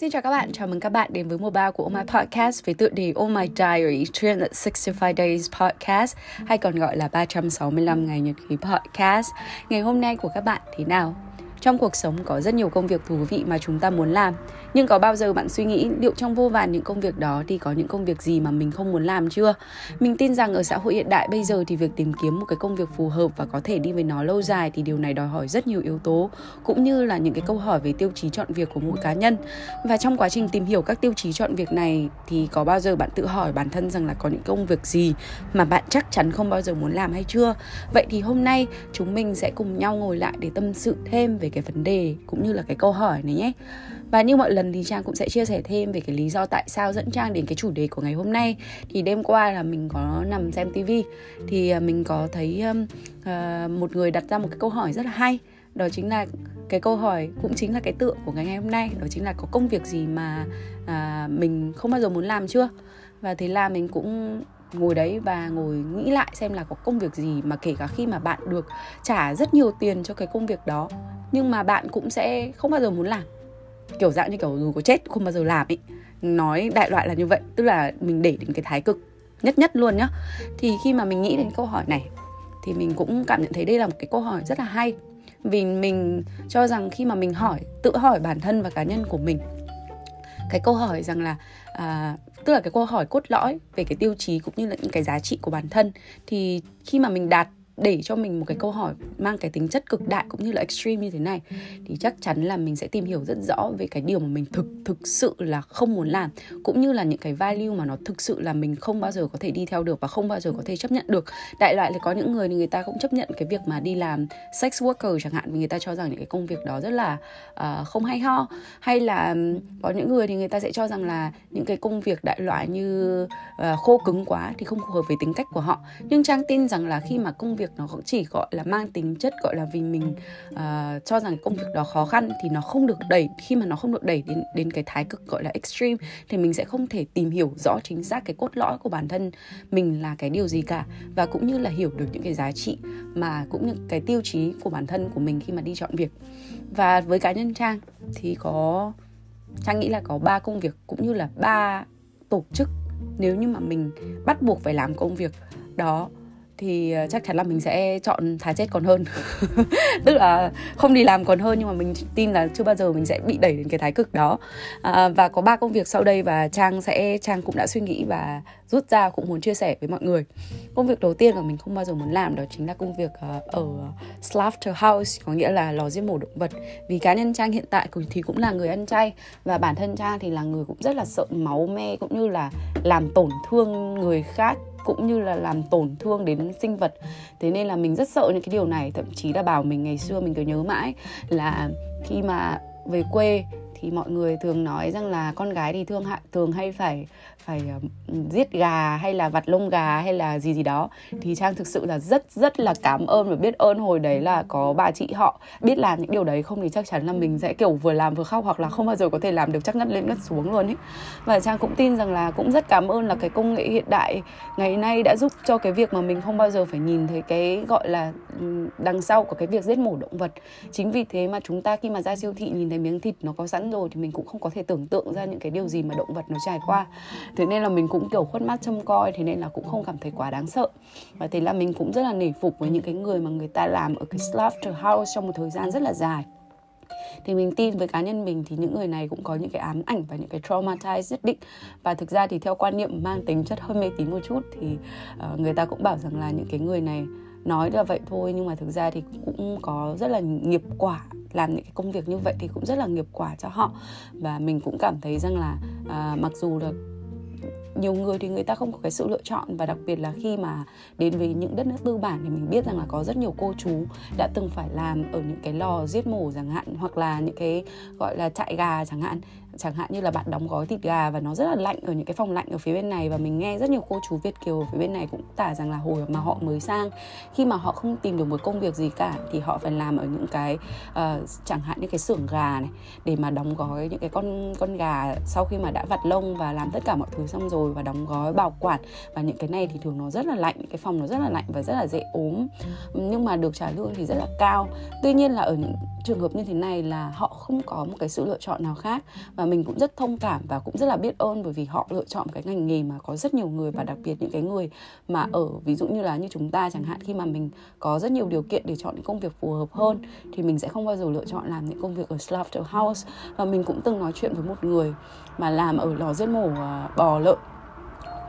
Xin chào các bạn, chào mừng các bạn đến với mùa 3 của Oh My Podcast với tựa đề Oh My Diary 365 Days Podcast hay còn gọi là 365 ngày nhật ký podcast. Ngày hôm nay của các bạn thế nào? Trong cuộc sống có rất nhiều công việc thú vị mà chúng ta muốn làm Nhưng có bao giờ bạn suy nghĩ liệu trong vô vàn những công việc đó thì có những công việc gì mà mình không muốn làm chưa? Mình tin rằng ở xã hội hiện đại bây giờ thì việc tìm kiếm một cái công việc phù hợp và có thể đi với nó lâu dài thì điều này đòi hỏi rất nhiều yếu tố, Cũng như là những cái câu hỏi về tiêu chí chọn việc của mỗi cá nhân Và trong quá trình tìm hiểu các tiêu chí chọn việc này thì có bao giờ bạn tự hỏi bản thân rằng là có những công việc gì mà bạn chắc chắn không bao giờ muốn làm hay chưa? Vậy thì hôm nay chúng mình sẽ cùng nhau ngồi lại để tâm sự thêm về cái vấn đề cũng như là cái câu hỏi này nhé. Và như mọi lần thì Trang cũng sẽ chia sẻ thêm về cái lý do tại sao dẫn Trang đến cái chủ đề của ngày hôm nay. Thì đêm qua là mình có nằm xem tivi Thì à, mình có thấy um, uh, một người đặt ra một cái câu hỏi rất là hay. Đó chính là cái câu hỏi cũng chính là cái tựa của ngày hôm nay. Đó chính là có công việc gì mà uh, mình không bao giờ muốn làm chưa? Và thế là mình cũng ngồi đấy và ngồi nghĩ lại xem là có công việc gì mà kể cả khi mà bạn được trả rất nhiều tiền cho cái công việc đó nhưng mà bạn cũng sẽ không bao giờ muốn làm. Kiểu dạng như kiểu dù có chết không bao giờ làm ấy. Nói đại loại là như vậy tức là mình để đến cái thái cực nhất nhất luôn nhá. Thì khi mà mình nghĩ đến câu hỏi này thì mình cũng cảm nhận thấy đây là một cái câu hỏi rất là hay. Vì mình cho rằng khi mà mình hỏi tự hỏi bản thân và cá nhân của mình cái câu hỏi rằng là à, tức là cái câu hỏi cốt lõi về cái tiêu chí cũng như là những cái giá trị của bản thân thì khi mà mình đạt để cho mình một cái câu hỏi mang cái tính chất cực đại cũng như là extreme như thế này thì chắc chắn là mình sẽ tìm hiểu rất rõ về cái điều mà mình thực thực sự là không muốn làm cũng như là những cái value mà nó thực sự là mình không bao giờ có thể đi theo được và không bao giờ có thể chấp nhận được. Đại loại là có những người thì người ta cũng chấp nhận cái việc mà đi làm sex worker chẳng hạn vì người ta cho rằng những cái công việc đó rất là uh, không hay ho. Hay là có những người thì người ta sẽ cho rằng là những cái công việc đại loại như uh, khô cứng quá thì không phù hợp với tính cách của họ. Nhưng trang tin rằng là khi mà công việc việc nó cũng chỉ gọi là mang tính chất gọi là vì mình uh, cho rằng công việc đó khó khăn thì nó không được đẩy khi mà nó không được đẩy đến đến cái thái cực gọi là extreme thì mình sẽ không thể tìm hiểu rõ chính xác cái cốt lõi của bản thân mình là cái điều gì cả. Và cũng như là hiểu được những cái giá trị mà cũng như cái tiêu chí của bản thân của mình khi mà đi chọn việc. Và với cá nhân trang thì có trang nghĩ là có ba công việc cũng như là ba tổ chức. Nếu như mà mình bắt buộc phải làm công việc đó thì ờ, chắc chắn là mình sẽ chọn thà chết còn hơn. Tức là không đi làm còn hơn nhưng mà mình tin là chưa bao giờ mình sẽ bị đẩy đến cái thái cực đó. À, và có ba công việc sau đây và trang sẽ trang cũng đã suy nghĩ và rút ra cũng muốn chia sẻ với mọi người. Công việc đầu tiên mà mình không bao giờ muốn làm đó chính là công việc uh, ở slaughterhouse có nghĩa là lò giết mổ động vật. Vì cá nhân trang hiện tại thì cũng là người ăn chay và bản thân trang thì là người cũng rất là sợ máu me cũng như là làm tổn thương người khác cũng như là làm tổn thương đến sinh vật. Thế nên là mình rất sợ những cái điều này, thậm chí là bảo mình ngày xưa mình cứ nhớ mãi là khi mà về quê thì mọi người thường nói rằng là con gái thì thường hại thường hay phải phải uh, giết gà hay là vặt lông gà hay là gì gì đó. Thì trang thực sự là rất rất là cảm ơn và biết ơn hồi đấy là có bà chị họ biết làm những điều đấy. Không thì chắc chắn là mình sẽ kiểu vừa làm vừa khóc hoặc là không bao giờ có thể làm được chắc ngất lên ngất xuống luôn ấy. Và trang cũng tin rằng là cũng rất cảm ơn là cái công nghệ hiện đại ngày nay đã giúp cho cái việc mà mình không bao giờ phải nhìn thấy cái gọi là ừ, đằng sau của cái việc giết mổ động vật. Chính vì thế mà chúng ta khi mà ra siêu thị nhìn thấy miếng thịt nó có sẵn rồi thì mình cũng không có thể tưởng tượng ra những cái điều gì mà động vật nó trải qua. Thế nên là mình cũng kiểu khuất mắt trông coi thế nên là cũng không cảm thấy quá đáng sợ. Và thế là mình cũng rất là nể phục với những cái người mà người ta làm ở cái slaughter house trong một thời gian rất là dài. Thì mình tin với cá nhân mình thì những người này cũng có những cái ám ảnh và những cái traumatize nhất định. Và thực ra thì theo quan niệm mang tính chất hơi mê tín một chút thì uh, người ta cũng bảo rằng là những cái người này nói là vậy thôi nhưng mà thực ra thì cũng có rất là nghiệp quả làm những cái công việc như vậy thì cũng rất là nghiệp quả cho họ. Và mình cũng cảm thấy rằng là à, mặc dù là nhiều người thì người ta không có cái sự lựa chọn và đặc biệt là khi mà đến với những đất nước tư bản thì mình biết rằng là có rất nhiều cô chú đã từng phải làm ở những cái lò giết mổ chẳng hạn hoặc là những cái gọi là trại gà chẳng hạn chẳng hạn như là bạn đóng gói thịt gà và nó rất là lạnh ở những cái phòng lạnh ở phía bên này và mình nghe rất nhiều cô chú Việt kiều ở phía bên này cũng tả rằng là hồi mà họ mới sang khi mà họ không tìm được một công việc gì cả thì họ phải làm ở những cái uh, chẳng hạn như cái xưởng gà này để mà đóng gói những cái con con gà sau khi mà đã vặt lông và làm tất cả mọi thứ xong rồi và đóng gói bảo quản. Và những cái này thì thường nó rất là lạnh cái phòng nó rất là lạnh và rất là dễ ốm. Nhưng mà được trả lương thì rất là cao. Tuy nhiên là ở những trường hợp như thế này là họ không có một cái sự lựa chọn nào khác và mình cũng rất thông cảm và cũng rất là biết ơn bởi vì họ lựa chọn cái ngành nghề mà có rất nhiều người và đặc biệt những cái người mà ở ví dụ như là như chúng ta chẳng hạn khi mà mình có rất nhiều điều kiện để chọn những công việc phù hợp hơn thì mình sẽ không bao giờ lựa chọn làm những công việc ở slaughterhouse. Và mình cũng từng nói chuyện với một người mà làm ở lò giết mổ uh, bò lợn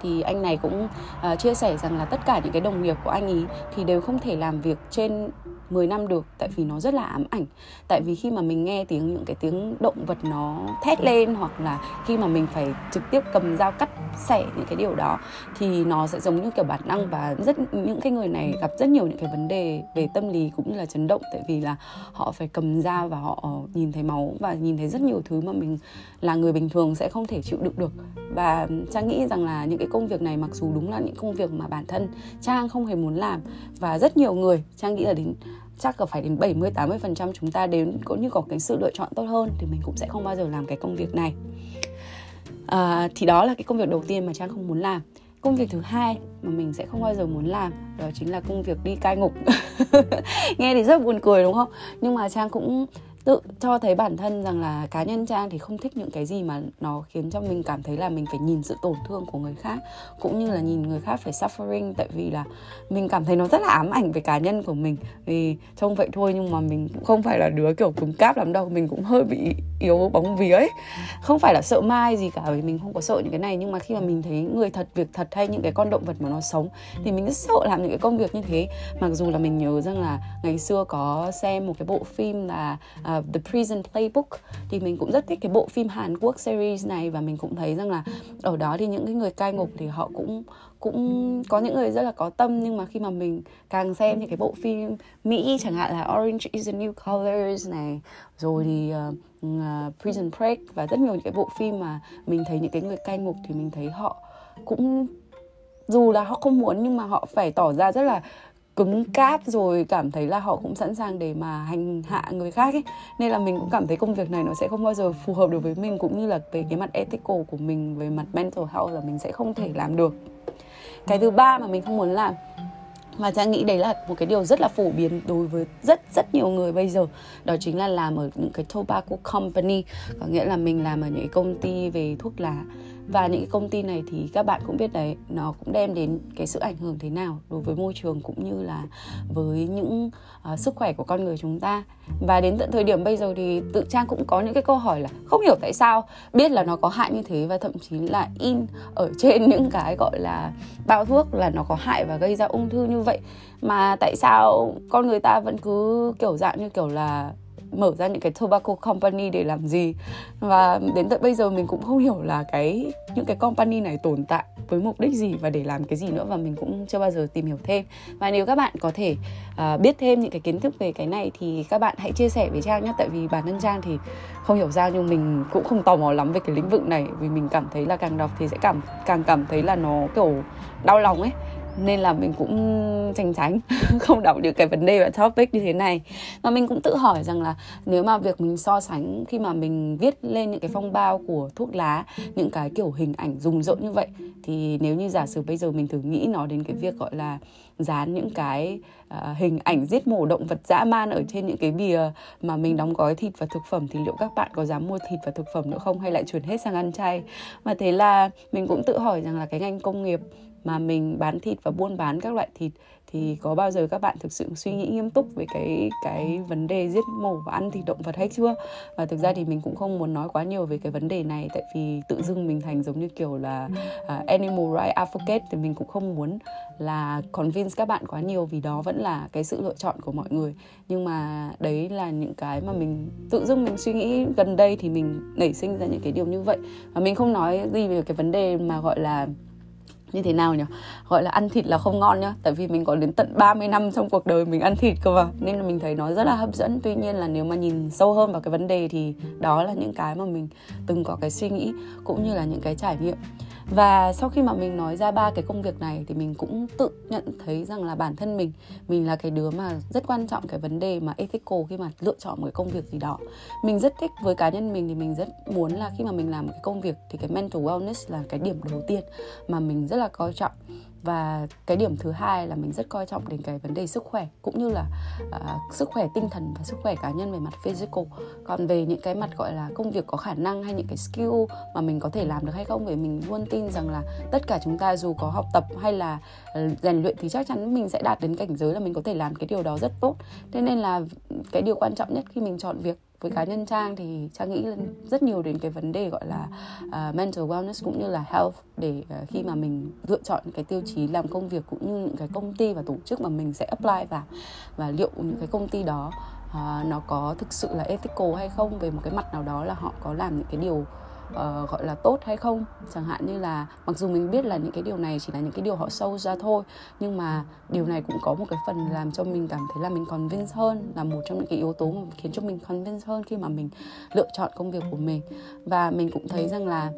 thì anh này cũng uh, chia sẻ rằng là tất cả những cái đồng nghiệp của anh ý thì đều không thể làm việc trên 10 năm được tại vì nó rất là ám ảnh. Tại vì khi mà mình nghe tiếng những cái tiếng động vật nó thét lên hoặc là khi mà mình phải trực tiếp cầm dao cắt xẻ những cái điều đó thì nó sẽ giống như kiểu bản năng và rất những cái người này gặp rất nhiều những cái vấn đề về tâm lý cũng như là chấn động. Tại vì là họ phải cầm dao và họ nhìn thấy máu và nhìn thấy rất nhiều thứ mà mình là người bình thường sẽ không thể chịu đựng được. Và trang nghĩ rằng là những cái công việc này mặc dù đúng là những công việc mà bản thân trang không hề muốn làm và rất nhiều người trang nghĩ là đến chắc là phải đến 70 80% chúng ta đến cũng như có cái sự lựa chọn tốt hơn thì mình cũng sẽ không bao giờ làm cái công việc này. À, thì đó là cái công việc đầu tiên mà Trang không muốn làm. Công việc thứ hai mà mình sẽ không bao giờ muốn làm đó chính là công việc đi cai ngục. Nghe thì rất buồn cười đúng không? Nhưng mà Trang cũng tự cho thấy bản thân rằng là cá nhân trang thì không thích những cái gì mà nó khiến cho mình cảm thấy là mình phải nhìn sự tổn thương của người khác, cũng như là nhìn người khác phải suffering, tại vì là mình cảm thấy nó rất là ám ảnh về cá nhân của mình. Vì trông vậy thôi nhưng mà mình cũng không phải là đứa kiểu cứng cáp lắm đâu, mình cũng hơi bị yếu bóng vía ấy. Không phải là sợ mai gì cả vì mình không có sợ những cái này, nhưng mà khi mà mình thấy người thật, việc thật hay những cái con động vật mà nó sống thì mình rất sợ làm những cái công việc như thế. Mặc dù là mình nhớ rằng là ngày xưa có xem một cái bộ phim là à, uh, The Prison Playbook. Thì mình cũng rất thích cái bộ phim Hàn Quốc series này và mình cũng thấy rằng là ở đó thì những cái người cai ngục thì họ cũng cũng có những người rất là có tâm. Nhưng mà khi mà mình càng xem những cái bộ phim Mỹ chẳng hạn là Orange is the New Colors này rồi thì uh, uh, Prison Break và rất nhiều những cái bộ phim mà mình thấy những cái người cai ngục thì mình thấy họ cũng dù là họ không muốn nhưng mà họ phải tỏ ra rất là cứng cáp rồi cảm thấy là họ cũng sẵn sàng để mà hành hạ người khác ấy. Nên là mình cũng cảm thấy công việc này nó sẽ không bao giờ phù hợp được với mình, cũng như là về cái mặt ethical của mình, về mặt mental health là mình sẽ không thể làm được. Cái thứ ba mà mình không muốn làm và trang nghĩ đấy là một cái điều rất là phổ biến đối với rất rất nhiều người bây giờ, đó chính là làm ở những cái tobacco company. Có nghĩa là mình làm ở những công ty về thuốc lá và những cái công ty này thì các bạn cũng biết đấy nó cũng đem đến cái sự ảnh hưởng thế nào đối với môi trường cũng như là với những uh, sức khỏe của con người chúng ta. Và đến tận thời điểm bây giờ thì tự trang cũng có những cái câu hỏi là không hiểu tại sao biết là nó có hại như thế và thậm chí là in ở trên những cái gọi là bao thuốc là nó có hại và gây ra ung thư như vậy. Mà tại sao con người ta vẫn cứ kiểu dạng như kiểu là mở ra những cái tobacco company để làm gì. Và đến tận bây giờ mình cũng không hiểu là cái những cái company này tồn tại với mục đích gì và để làm cái gì nữa và mình cũng chưa bao giờ tìm hiểu thêm. Và nếu các bạn có thể uh, biết thêm những cái kiến thức về cái này thì các bạn hãy chia sẻ với trang nhé tại vì bản thân trang thì không hiểu ra nhưng mình cũng không tò mò lắm về cái lĩnh vực này vì mình cảm thấy là càng đọc thì sẽ cảm càng cảm thấy là nó kiểu đau lòng ấy nên là mình cũng tránh tránh không đọc được cái vấn đề và topic như thế này. Mà mình cũng tự hỏi rằng là nếu mà việc mình so sánh khi mà mình viết lên những cái phong bao của thuốc lá những cái kiểu hình ảnh rùng rợn như vậy thì nếu như giả sử bây giờ mình thử nghĩ nó đến cái việc gọi là dán những cái uh, hình ảnh giết mổ động vật dã man ở trên những cái bìa mà mình đóng gói thịt và thực phẩm thì liệu các bạn có dám mua thịt và thực phẩm nữa không? Hay lại chuyển hết sang ăn chay? Và thế là mình cũng tự hỏi rằng là cái ngành công nghiệp mà mình bán thịt và buôn bán các loại thịt thì có bao giờ các bạn thực sự suy nghĩ nghiêm túc về cái cái vấn đề giết mổ và ăn thịt động vật hay chưa? Và thực ra thì mình cũng không muốn nói quá nhiều về cái vấn đề này tại vì tự dưng mình thành giống như kiểu là uh, animal rights advocate thì mình cũng không muốn là convince các bạn quá nhiều vì đó vẫn là cái sự lựa chọn của mọi người. Nhưng mà đấy là những cái mà mình tự dưng mình suy nghĩ gần đây thì mình nảy sinh ra những cái điều như vậy. Và mình không nói gì về cái vấn đề mà gọi là như thế nào nhỉ? Gọi là ăn thịt là không ngon nhá. Tại vì mình có đến tận 30 năm trong cuộc đời mình ăn thịt cơ mà. Nên là mình thấy nó rất là hấp dẫn. Tuy nhiên là nếu mà nhìn sâu hơn vào cái vấn đề thì đó là những cái mà mình từng có cái suy nghĩ cũng như là những cái trải nghiệm và sau khi mà mình nói ra ba cái công việc này thì mình cũng tự nhận thấy rằng là bản thân mình mình là cái đứa mà rất quan trọng cái vấn đề mà ethical khi mà lựa chọn một cái công việc gì đó. Mình rất thích với cá nhân mình thì mình rất muốn là khi mà mình làm một cái công việc thì cái mental wellness là cái điểm đầu tiên mà mình rất là coi trọng và cái điểm thứ hai là mình rất coi trọng đến cái vấn đề sức khỏe cũng như là uh, sức khỏe tinh thần và sức khỏe cá nhân về mặt physical. Còn về những cái mặt gọi là công việc có khả năng hay những cái skill mà mình có thể làm được hay không vì mình luôn tin rằng là tất cả chúng ta dù có học tập hay là ờ, rèn luyện thì chắc chắn mình sẽ đạt đến cảnh giới là mình có thể làm cái điều đó rất tốt. Thế nên là cái điều quan trọng nhất khi mình chọn việc với cá nhân trang thì trang nghĩ rất nhiều đến cái vấn đề gọi là uh, mental wellness cũng như là health để uh, khi mà mình lựa chọn cái tiêu chí làm công việc cũng như những cái công ty và tổ chức mà mình sẽ apply vào. Và liệu những cái công ty đó uh, nó có thực sự là ethical hay không? Về một cái mặt nào đó là họ có làm những cái điều uh, gọi là tốt hay không? Chẳng hạn như là mặc dù mình biết là những cái điều này chỉ là những cái điều họ sâu ra thôi nhưng mà điều này cũng có một cái phần làm cho mình cảm thấy là mình convince hơn là một trong những cái yếu tố mà khiến cho mình convince hơn khi mà mình lựa chọn công việc của mình. Và mình cũng thấy rằng là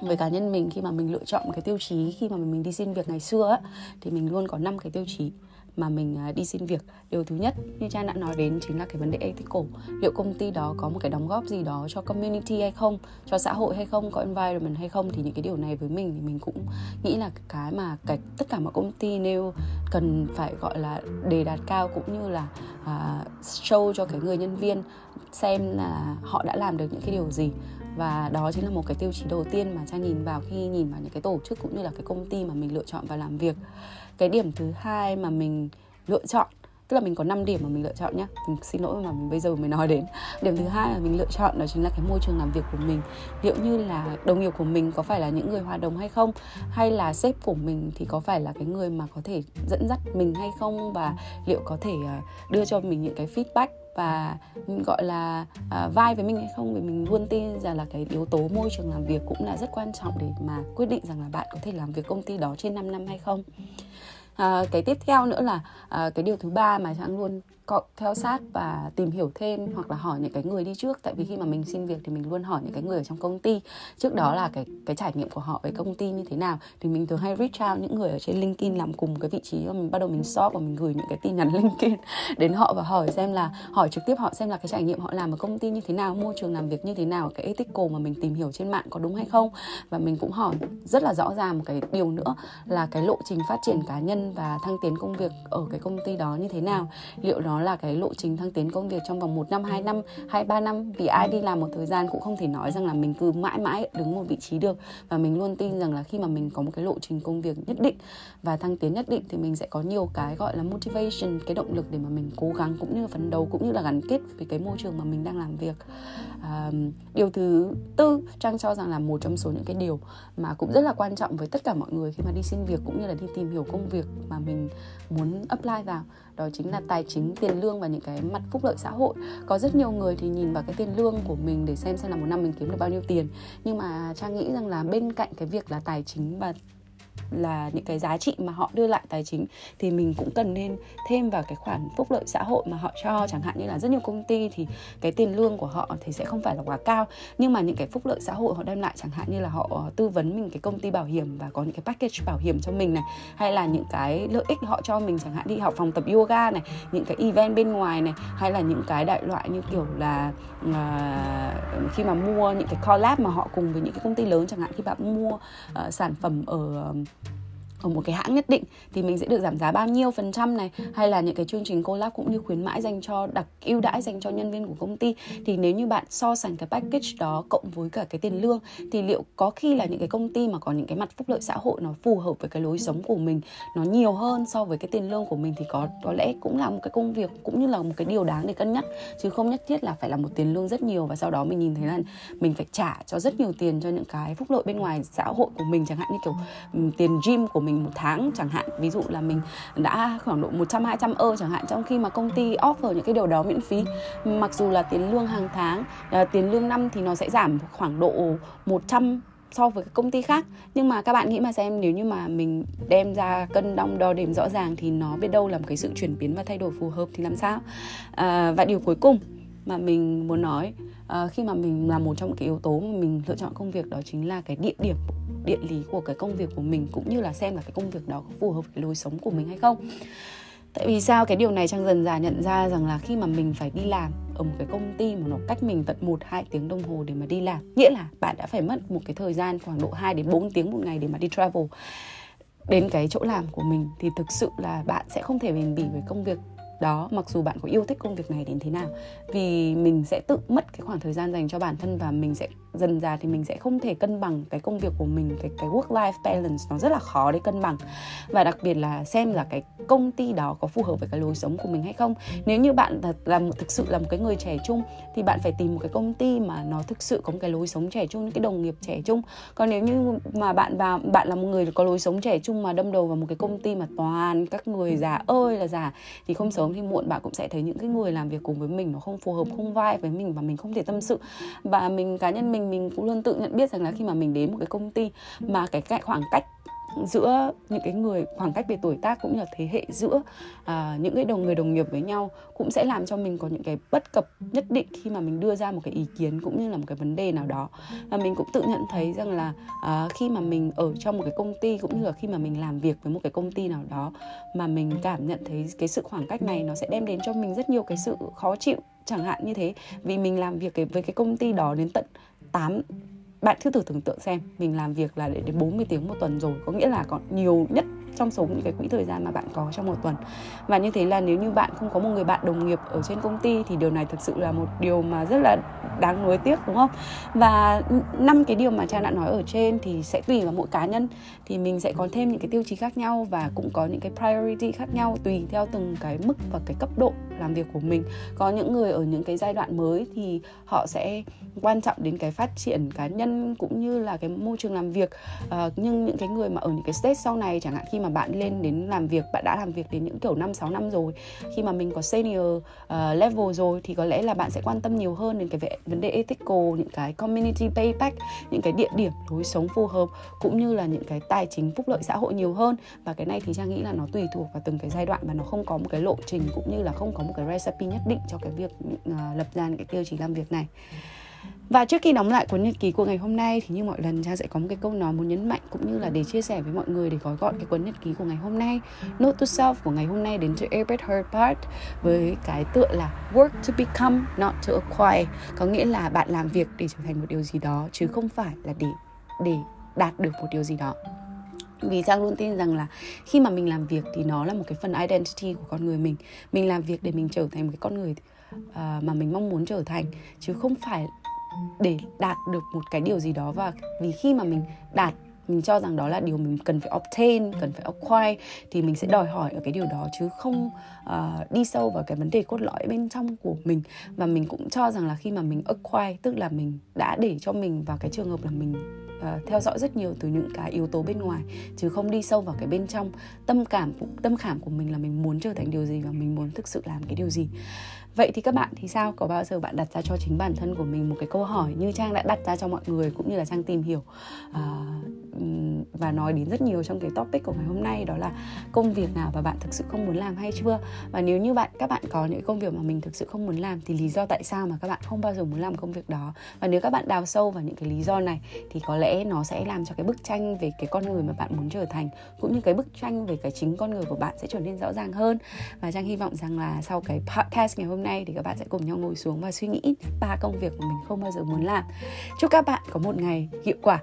với cá nhân mình khi mà mình lựa chọn một cái tiêu chí khi mà mình đi xin việc ngày xưa á, thì mình luôn có năm cái tiêu chí mà mình à, đi xin việc. Điều thứ nhất như cha đã nói đến chính là cái vấn đề ethical. Liệu công ty đó có một cái đóng góp gì đó cho community hay không cho xã hội hay không có environment hay không thì những cái điều này với mình thì mình cũng nghĩ là cái mà cái tất cả mọi công ty nêu cần phải gọi là đề đạt cao cũng như là uh, show cho cái người nhân viên xem là họ đã làm được những cái điều gì và đó chính là một cái tiêu chí đầu tiên mà cha nhìn vào khi nhìn vào những cái tổ chức cũng như là cái công ty mà mình lựa chọn và làm việc. Cái điểm thứ hai mà mình lựa chọn, tức là mình có 5 điểm mà mình lựa chọn nhé mình xin lỗi mà mình bây giờ mới nói đến. Điểm thứ hai là mình lựa chọn đó chính là cái môi trường làm việc của mình. Liệu như là đồng nghiệp của mình có phải là những người hòa đồng hay không? Hay là sếp của mình thì có phải là cái người mà có thể dẫn dắt mình hay không? Và liệu có thể ờ, đưa cho mình những cái feedback và gọi là à, vai với mình hay không vì mình luôn tin rằng là cái yếu tố môi trường làm việc cũng là rất quan trọng để mà quyết định rằng là bạn có thể làm việc công ty đó trên 5 năm hay không. À, cái tiếp theo nữa là à, cái điều thứ ba mà trang luôn theo sát và tìm hiểu thêm hoặc là hỏi những cái người đi trước. Tại vì khi mà mình xin việc thì mình luôn hỏi những cái người ở trong công ty. Trước đó là cái cái trải nghiệm của họ với công ty như thế nào. Thì mình thường hay reach out những người ở trên LinkedIn làm cùng cái vị trí và mình bắt đầu mình shop và mình gửi những cái tin nhắn LinkedIn đến họ và hỏi xem là, hỏi trực tiếp họ xem là cái trải nghiệm họ làm ở công ty như thế nào, môi trường làm việc như thế nào, cái ethical mà mình tìm hiểu trên mạng có đúng hay không. Và mình cũng hỏi rất là rõ ràng một cái điều nữa là cái lộ trình phát triển cá nhân và thăng tiến công việc ở cái công ty đó như thế nào. Liệu nó là cái lộ trình thăng tiến công việc trong vòng một năm hai năm hai ba năm. Vì ai đi làm một thời gian cũng không thể nói rằng là mình cứ mãi mãi đứng một vị trí được. Và mình luôn tin rằng là khi mà mình có một cái lộ trình công việc nhất định và thăng tiến nhất định thì mình sẽ có nhiều cái gọi là motivation cái động lực để mà mình cố gắng cũng như phấn đấu cũng như là gắn kết với cái môi trường mà mình đang làm việc. À, điều thứ tư trang cho rằng là một trong số những cái điều mà cũng rất là quan trọng với tất cả mọi người khi mà đi xin việc cũng như là đi tìm hiểu công việc mà mình muốn apply vào đó chính là tài chính, tiền lương và những cái mặt phúc lợi xã hội. Có rất nhiều người thì nhìn vào cái tiền lương của mình để xem xem là một năm mình kiếm được bao nhiêu tiền. Nhưng mà trang nghĩ rằng là bên cạnh cái việc là tài chính và là những cái giá trị mà họ đưa lại tài chính thì mình cũng cần nên thêm vào cái khoản phúc lợi xã hội mà họ cho. Chẳng hạn như là rất nhiều công ty thì cái tiền lương của họ thì sẽ không phải là quá cao nhưng mà những cái phúc lợi xã hội họ đem lại chẳng hạn như là họ tư vấn mình cái công ty bảo hiểm và có những cái package bảo hiểm cho mình này hay là những cái lợi ích họ cho mình chẳng hạn đi học phòng tập yoga này những cái event bên ngoài này hay là những cái đại loại như kiểu là uh, khi mà mua những cái collab mà họ cùng với những cái công ty lớn chẳng hạn khi bạn mua uh, sản phẩm ở ở một cái hãng nhất định thì mình sẽ được giảm giá bao nhiêu phần trăm này? Hay là những cái chương trình collab cũng như khuyến mãi dành cho, đặc, ưu đãi dành cho nhân viên của công ty? Thì nếu như bạn so sánh cái package đó cộng với cả cái tiền lương, thì liệu có khi là những cái công ty mà có những cái mặt phúc lợi xã hội nó phù hợp với cái lối sống của mình, nó nhiều hơn so với cái tiền lương của mình thì có có lẽ cũng là một cái công việc cũng như là một cái điều đáng để cân nhắc. Chứ không nhất thiết là phải là một tiền lương rất nhiều và sau đó mình nhìn thấy là mình phải trả cho rất nhiều tiền cho những cái phúc lợi bên ngoài xã hội của mình chẳng hạn, như kiểu ừ, tiền gym của mình một tháng chẳng hạn. Ví dụ là mình đã khoảng độ 100 200 ơ chẳng hạn trong khi mà công ty offer những cái điều đó miễn phí. Mặc dù là tiền lương hàng tháng à, tiền lương năm thì nó sẽ giảm khoảng độ 100 so với các công ty khác. Nhưng mà các bạn nghĩ mà xem nếu như mà mình đem ra cân đong đo đếm rõ ràng thì nó biết đâu là một cái sự chuyển biến và thay đổi phù hợp thì làm sao? À, và điều cuối cùng mà mình muốn nói. Uh, khi mà mình là một trong cái yếu tố mà mình lựa chọn công việc đó chính là cái địa điểm địa lý của cái công việc của mình cũng như là xem là cái công việc đó có phù hợp với lối sống của mình hay không. Tại vì sao? Cái điều này trang dần dà nhận ra rằng là khi mà mình phải đi làm ở một cái công ty mà nó cách mình tận 1 2 tiếng đồng hồ để mà đi làm nghĩa là bạn đã phải mất một cái thời gian khoảng độ 2 đến 4 tiếng một ngày để mà đi travel. Đến cái chỗ làm của mình thì thực sự là bạn sẽ không thể bền bỉ với công việc đó, mặc dù bạn có yêu thích công việc này đến thế nào, vì mình sẽ tự mất cái khoảng thời gian dành cho bản thân và mình sẽ dần dà thì mình sẽ không thể cân bằng cái công việc của mình, cái cái work life balance nó rất là khó để cân bằng. Và đặc biệt là xem là cái công ty đó có phù hợp với cái lối sống của mình hay không. Nếu như bạn thật là thực sự là một cái người trẻ trung thì bạn phải tìm một cái công ty mà nó thực sự có một cái lối sống trẻ trung, những cái đồng nghiệp trẻ trung. Còn nếu như mà bạn và bạn là một người có lối sống trẻ trung mà đâm đầu vào một cái công ty mà toàn các người già ơi là già thì không sớm thì muộn bạn cũng sẽ thấy những cái người làm việc cùng với mình nó không phù hợp, không vai với mình và mình không thể tâm sự. Và mình, cá nhân mình mình cũng luôn tự nhận biết rằng là khi mà mình đến một cái công ty mà cái, cái khoảng cách giữa những cái người khoảng cách về tuổi tác cũng như là thế hệ giữa à, những cái đồng người đồng nghiệp với nhau cũng sẽ làm cho mình có những cái bất cập nhất định khi mà mình đưa ra một cái ý kiến cũng như là một cái vấn đề nào đó. Và mình cũng tự nhận thấy rằng là à, khi mà mình ở trong một cái công ty cũng như là khi mà mình làm việc với một cái công ty nào đó mà mình cảm nhận thấy cái sự khoảng cách này nó sẽ đem đến cho mình rất nhiều cái sự khó chịu chẳng hạn như thế. Vì mình làm việc với cái công ty đó đến tận 8 bạn cứ thử tưởng tượng xem, mình làm việc là để đến 40 tiếng một tuần rồi, có nghĩa là còn nhiều nhất trong số những cái quỹ thời gian mà bạn có trong một tuần. Và như thế là nếu như bạn không có một người bạn đồng nghiệp ở trên công ty thì điều này thực sự là một điều mà rất là đáng nuối tiếc đúng không? Và năm cái điều mà cha đã nói ở trên thì sẽ tùy vào mỗi cá nhân. Thì mình sẽ có thêm những cái tiêu chí khác nhau và cũng có những cái priority khác nhau tùy theo từng cái mức và cái cấp độ làm việc của mình. Có những người ở những cái giai đoạn mới thì họ sẽ quan trọng đến cái phát triển cá nhân cũng như là cái môi trường làm việc. À, nhưng những cái người mà ở những cái stage sau này chẳng hạn khi mà bạn lên đến làm việc bạn đã làm việc đến những kiểu năm sáu năm rồi khi mà mình có senior uh, level rồi thì có lẽ là bạn sẽ quan tâm nhiều hơn đến cái vấn đề ethical những cái community payback những cái địa điểm lối sống phù hợp cũng như là những cái tài chính phúc lợi xã hội nhiều hơn. Và cái này thì trang nghĩ là nó tùy thuộc vào từng cái giai đoạn và nó không có một cái lộ trình cũng như là không có một cái recipe nhất định cho cái việc uh, lập ra những cái tiêu chí làm việc này và trước khi đóng lại cuốn nhật ký của ngày hôm nay thì như mọi lần cha sẽ có một cái câu nói muốn nhấn mạnh cũng như là để chia sẻ với mọi người để gói gọn cái cuốn nhật ký của ngày hôm nay. Note to self của ngày hôm nay đến từ Albert Herbart với cái tựa là work to become not to acquire, có nghĩa là bạn làm việc để trở thành một điều gì đó chứ không phải là để để đạt được một điều gì đó. Vì Giang luôn tin rằng là khi mà mình làm việc thì nó là một cái phần identity của con người mình. Mình làm việc để mình trở thành một cái con người uh, mà mình mong muốn trở thành chứ không phải để đạt được một cái điều gì đó và vì khi mà mình đạt mình cho rằng đó là điều mình cần phải obtain cần phải acquire thì mình sẽ đòi hỏi ở cái điều đó chứ không uh, đi sâu vào cái vấn đề cốt lõi bên trong của mình. Và mình cũng cho rằng là khi mà mình acquire tức là mình đã để cho mình vào cái trường hợp là mình uh, theo dõi rất nhiều từ những cái yếu tố bên ngoài chứ không đi sâu vào cái bên trong. Tâm cảm tâm khảm của mình là mình muốn trở thành điều gì và mình muốn thực sự làm cái điều gì vậy thì các bạn thì sao? Có bao giờ bạn đặt ra cho chính bản thân của mình một cái câu hỏi như trang đã đặt ra cho mọi người cũng như là trang tìm hiểu à, và nói đến rất nhiều trong cái topic của ngày hôm nay đó là công việc nào mà bạn thực sự không muốn làm hay chưa? Và nếu như bạn các bạn có những công việc mà mình thực sự không muốn làm thì lý do tại sao mà các bạn không bao giờ muốn làm công việc đó? Và nếu các bạn đào sâu vào những cái lý do này thì có lẽ nó sẽ làm cho cái bức tranh về cái con người mà bạn muốn trở thành cũng như cái bức tranh về cái chính con người của bạn sẽ trở nên rõ ràng hơn. Và trang hy vọng rằng là sau cái podcast ngày hôm nay thì các bạn sẽ cùng nhau ngồi xuống và suy nghĩ ba công việc mà mình không bao giờ muốn làm. Chúc các bạn có một ngày hiệu quả.